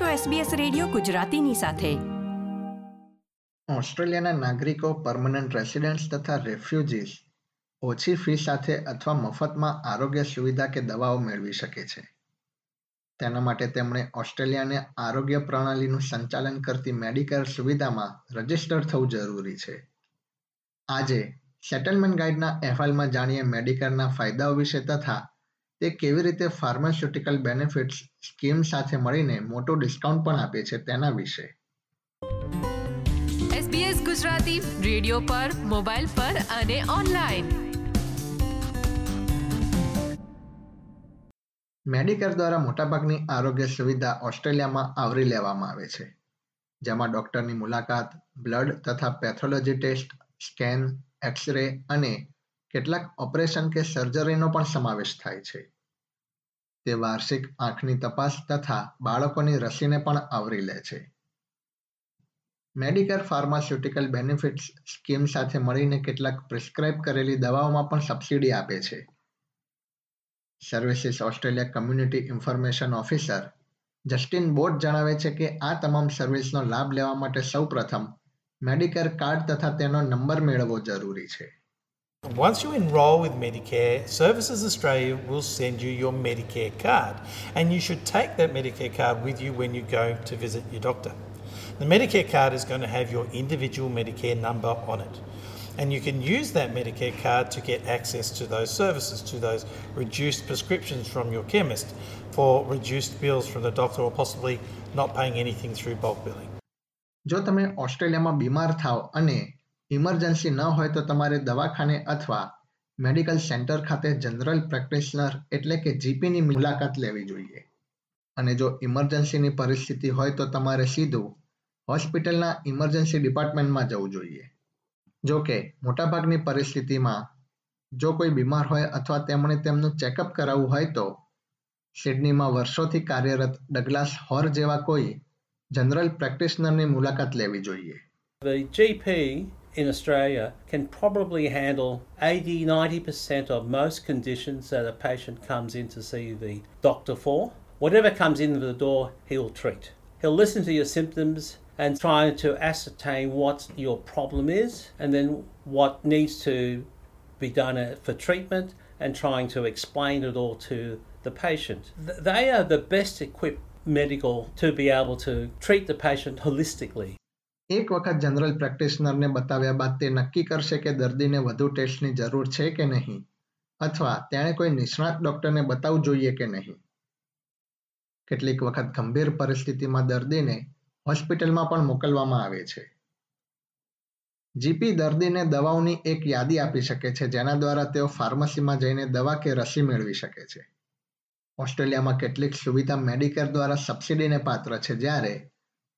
છો SBS radio ગુજરાતીની સાથે. ઓસ્ટ્રેલિયાના નાગરિકો પરમનન્ટ રેસિડેન્ટ્સ તથા રેફ્યુજીસ ઓછી ફી સાથે અથવા મફતમાં આરોગ્ય સુવિધા કે દવાઓ મેળવી શકે છે. તેના માટે તેમણે ઓસ્ટ્રેલિયાને આરોગ્ય પ્રણાલીનું સંચાલન કરતી મેડિકલ સુવિધામાં રજિસ્ટર થવું જરૂરી છે. આજે સેટલમેન્ટ ગાઈડના અહેવાલમાં જાણીએ મેડિકલના ફાયદાઓ વિશે તથા તે કેવી રીતે ફાર્માસ્યુટિકલ બેનિફિટ્સ સ્કીમ સાથે મળીને મોટું ડિસ્કાઉન્ટ પણ આપે છે તેના વિશે? SBS ગુજરાતી રેડિયો પર મોબાઈલ પર અને ઓનલાઈન મેડિકેર દ્વારા મોટાભાગની આરોગ્ય સુવિધા ઓસ્ટ્રેલિયામાં આવરી લેવામાં આવે છે જેમાં ડોક્ટરની મુલાકાત બ્લડ તથા પેથોલોજી ટેસ્ટ સ્કેન એક્સરે અને કેટલાક ઓપરેશન કે સર્જરીનો પણ સમાવેશ થાય છે. તે વાર્ષિક આંખની તપાસ તથા બાળકોની રસીને પણ આવરી લે છે. મેડિકેર ફાર્માસ્યુટિકલ બેનિફિટ્સ સ્કીમ સાથે મળીને કેટલાક પ્રિસ્ક્રાઇબ કરેલી દવાઓમાં પણ સબસિડી આપે છે. Services Australia community information officer Justin Bott જણાવે છે કે આ તમામ સર્વિસનો લાભ લેવા માટે સૌપ્રથમ મેડિકેર કાર્ડ તથા તેનો નંબર મેળવવો જરૂરી છે. Once you enrol with Medicare, Services Australia will send you your Medicare card, and you should take that Medicare card with you when you go to visit your doctor. The Medicare card is going to have your individual Medicare number on it. And you can use that Medicare card to get access to those services, to those reduced prescriptions from your chemist, for reduced bills from the doctor, or possibly not paying anything through bulk billing. જો તમે ઓસ્ટ્રેલિયામાં બીમાર થાવ અને emergency ન હોય તો તમારે દવાખાને અથવા મેડિકલ સેન્ટર ખાતે જનરલ પ્રેક્ટિશનર એટલે કે જીપીની મુલાકાત લેવી જોઈએ. અને જો ઇમરજન્સીની પરિસ્થિતિ હોય તો તમારે સીધું હોસ્પિટલના ઇમરજન્સી ડિપાર્ટમેન્ટમાં જવું જોઈએ. જો કે મોટાભાગની પરિસ્થિતિમાં જો કોઈ બીમાર હોય અથવા તેમણે તેમનું ચેકઅપ કરાવવું હોય તો સિડનીમાં વર્ષોથી કાર્યરત ડગલાસ હોર જેવા કોઈ જનરલ પ્રેક્ટિશનરની મુલાકાત લેવી જોઈએ. The GP in Australia can probably handle 80 90% of most conditions that a patient comes in to see the doctor for. Whatever comes in the door, he'll treat. He'll listen to your symptoms and try to ascertain what your problem is and then what needs to be done uh, for treatment and trying to explain it all to the patient. They are the best equipped medical to be able to treat the patient holistically. એક વખત general પ્રેક્ટિશનરને બતાવ્યા બાદ તે નક્કી કરશે કે દર્દીને વધુ ટેસ્ટની જરૂર છે કે નહીં, અથવા તેણે કોઈ નિષ્ણાત ડોક્ટરને બતાવવું જોઈએ કે નહીં. કેટલીક વખત ગંભીર પરિસ્થિતિમાં દર્દીને હોસ્પિટલમાં પણ મોકલવામાં આવે છે. જીપી દર્દીને દવાઓની એક યાદી આપી શકે છે, જેના દ્વારા તેઓ ફાર્મસીમાં જઈને દવા કે રસી મેળવી શકે છે. ઓસ્ટ્રેલિયામાં કેટલીક સુવિધા મેડિકેર દ્વારા સબસિડીને પાત્ર છે, જ્યારે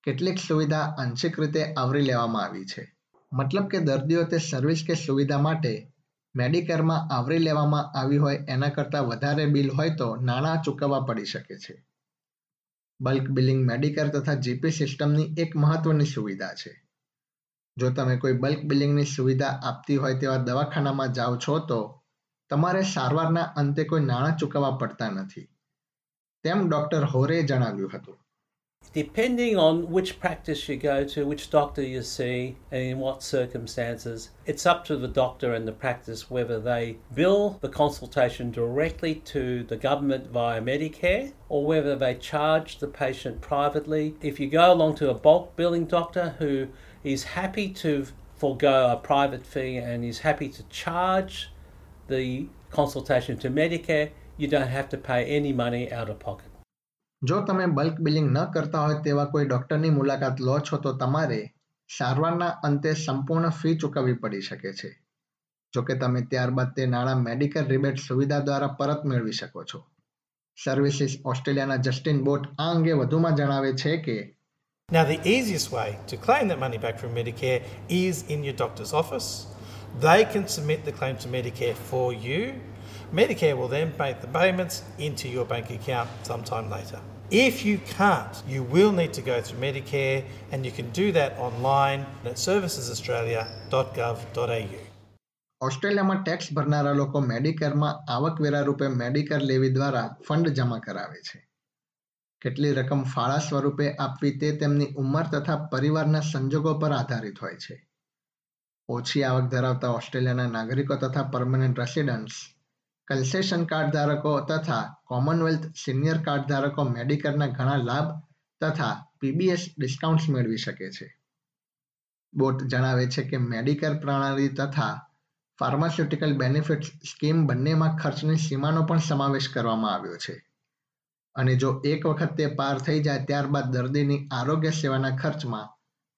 કેટલીક સુવિધા આંશિક રીતે આવરી લેવામાં આવી છે. મતલબ કે દર્દીઓ તે સર્વિસ કે સુવિધા માટે મેડિકેરમાં આવરી લેવામાં આવી હોય એના કરતાં વધારે બિલ હોય તો નાણાં ચૂકવવા પડી શકે છે. બલ્ક બિલિંગ મેડિકેર તથા જીપી સિસ્ટમની એક મહત્વની સુવિધા છે. જો તમે કોઈ બલ્ક બિલિંગની સુવિધા આપતી હોય તેવા દવાખાનામાં જાઓ છો તો તમારે સારવારના અંતે કોઈ નાણાં ચૂકવવા પડતા નથી. તેમ ડોક્ટર હોરે જણાવ્યું હતું. Depending on which practice you go to, which doctor you see, and in what circumstances, it's up to the doctor and the practice whether they bill the consultation directly to the government via Medicare or whether they charge the patient privately. If you go along to a bulk billing doctor who is happy to forego a private fee and is happy to charge the consultation to Medicare, you don't have to pay any money out of pocket. જો તમે bulk billing ન કરતા હોય તેવા કોઈ ડોક્ટરની મુલાકાત લો છો તો તમારે સારવારના અંતે સંપૂર્ણ ફી ચૂકવવી પડી શકે છે જો કે તમે ત્યારબાદ તે નાણાં મેડિકલ રિબેટ સુવિધા દ્વારા પરત મેળવી શકો છો સર્વિસીસ ઓસ્ટ્રેલિયાના જસ્ટિન બોટ આ અંગે વધુમાં જણાવે છે કે Now, the easiest way to claim that money back from Medicare is in your doctor's office. They can submit the claim to Medicare for you Medicare will then make the payments into your bank account sometime later. If you can't, you will need to go through Medicare and you can do that online at servicesaustralia.gov.au. ઓસ્ટ્રેલિયામાં tax ભરનારા લોકો મેડિકેરમાં આવકવેરા રૂપે Medicare લેવી દ્વારા fund જમા કરાવે છે કેટલી રકમ ફાળા સ્વરૂપે આપવી તે તેમની ઉંમર તથા પરિવારના સંજોગો પર આધારિત હોય છે ઓછી આવક ધરાવતા ઓસ્ટ્રેલિયાના નાગરિકો તથા પરમનન્ટ રેસિડન્ટ્સ કન્સેશન કાર્ડ ધારકો તથા કોમનવેલ્થ સિનિયર કાર્ડ ધારકો મેડિકરના ઘણા લાભ તથા પીબીએસ ડિસ્કાઉન્ટ્સ મેળવી શકે છે. બોટ જણાવે છે કે મેડિકર પ્રણાલી તથા ફાર્માસ્યુટિકલ બેનિફિટ્સ સ્કીમ બંનેમાં ખર્ચની સીમાનો પણ સમાવેશ કરવામાં આવ્યો છે. અને જો એક વખત તે પાર થઈ જાય ત્યારબાદ દર્દીની આરોગ્ય સેવાના ખર્ચમાં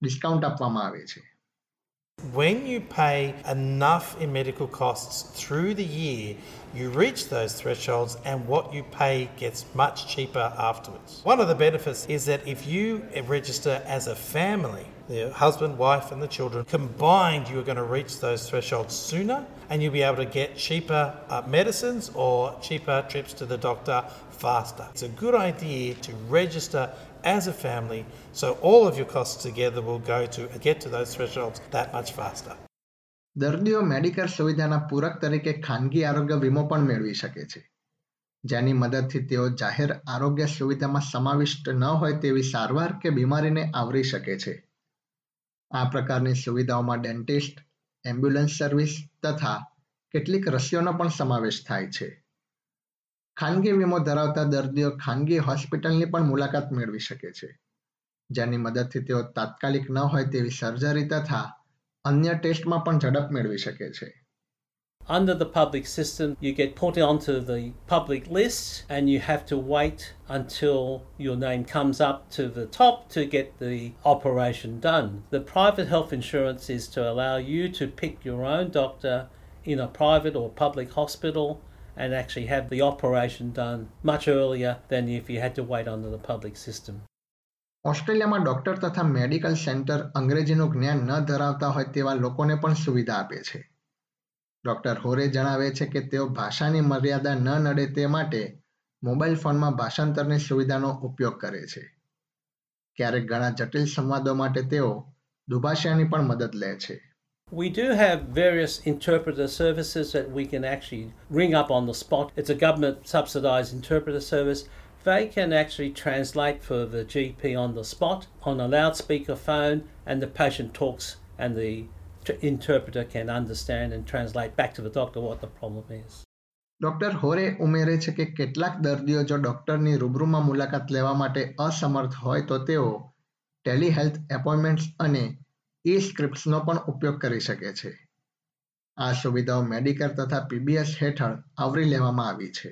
ડિસ્કાઉન્ટ આપવામાં આવે છે. When you pay enough in medical costs through the year, you reach those thresholds and what you pay gets much cheaper afterwards. One of the benefits is that if you register as a family, the husband, wife, and the children, combined, you are going to reach those thresholds sooner and you'll be able to get cheaper uh, medicines or cheaper trips to the doctor faster. It's a good idea to register as a family so all of your costs together will go to get to those thresholds that much faster. દર્દીઓ medical સુવિધાના પૂરક તરીકે ખાનગી આરોગ્ય વીમો પણ મેળવી શકે છે. જેની મદદથી તેઓ જાહેર આરોગ્ય સુવિધામાં સમાવિષ્ટ ન હોય તેવી સારવાર કે બીમારીને આવરી શકે છે. આ પ્રકારની સુવિધાઓમાં ડેન્ટિસ્ટ, એમ્બ્યુલન્સ સર્વિસ તથા કેટલીક રસીઓનો પણ સમાવેશ થાય છે. ખાનગી વીમો ધરાવતા દર્દીઓ ખાનગી હોસ્પિટલની પણ મુલાકાત મેળવી શકે છે. જેની મદદથી તેઓ તાત્કાલિક ન હોય તેવી સર્જરી તથા અન્ય ટેસ્ટમાં પણ ઝડપ મેળવી શકે છે Under the public system, you get put onto the public list and you have to wait until your name comes up to the top to get the operation done. The private health insurance is to allow you to pick your own doctor in a private or public hospital and actually have the operation done much earlier than if you had to wait under the public system. ઓસ્ટ્રેલિયામાં doctor તથા medical centre અંગ્રેજીનું જ્ઞાન ન ધરાવતા હોય તેવા લોકોને પણ સુવિધા આપે છે ડોક્ટર હોરે જણાવે છે કે તેઓ ભાષાની મર્યાદા ન નડે તે માટે મોબાઈલ ફોનમાં ભાષાંતરની સુવિધાનો ઉપયોગ કરે છે ક્યારેક ઘણા જટિલ સંવાદો માટે તેઓ દુભાષાની પણ મદદ લે છે We do have various interpreter services that we can actually ring up on the spot. It's a government subsidized interpreter service. They can actually translate for the GP on the spot on a loudspeaker phone, and the patient talks, and the t- interpreter can understand and translate back to the doctor what the problem is. Doctor Hore ઉમેરે છે કે કેટલાક દર્દીઓ જો ડોક્ટરની રૂબરૂમાં મુલાકાત લેવા માટે અસમર્થ હોય તો તેઓ ટેલિહેલ્થ એપોઇન્ટમેન્ટ્સ અને ઈ સ્ક્રિપ્ટ્સનો પણ ઉપયોગ કરી શકે છે આ સુવિધાઓ મેડિકર તથા પીબીએસ હેઠળ આવરી લેવામાં આવી છે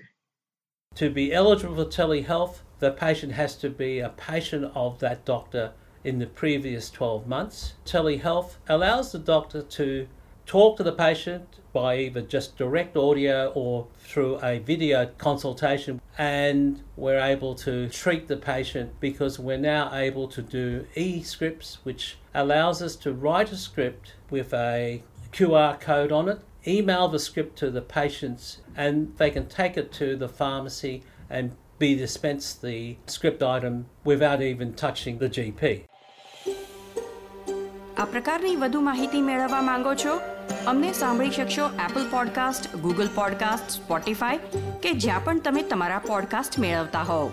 to be eligible for telehealth, the patient has to be a patient of that doctor in the previous 12 months. Telehealth allows the doctor to talk to the patient by either just direct audio or through a video consultation, and we're able to treat the patient because we're now able to do e scripts, which allows us to write a script with a QR code on it, email the script to the patients, and they can take it to the pharmacy and be dispensed the script item without even touching the GP. આ પ્રકારની વધુ માહિતી મેળવવા માંગો છો અમને સાંભળી શકશો Apple podcast Google podcast Spotify કે જ્યાં પણ તમે તમારા પોડકાસ્ટ મેળવતા હોવ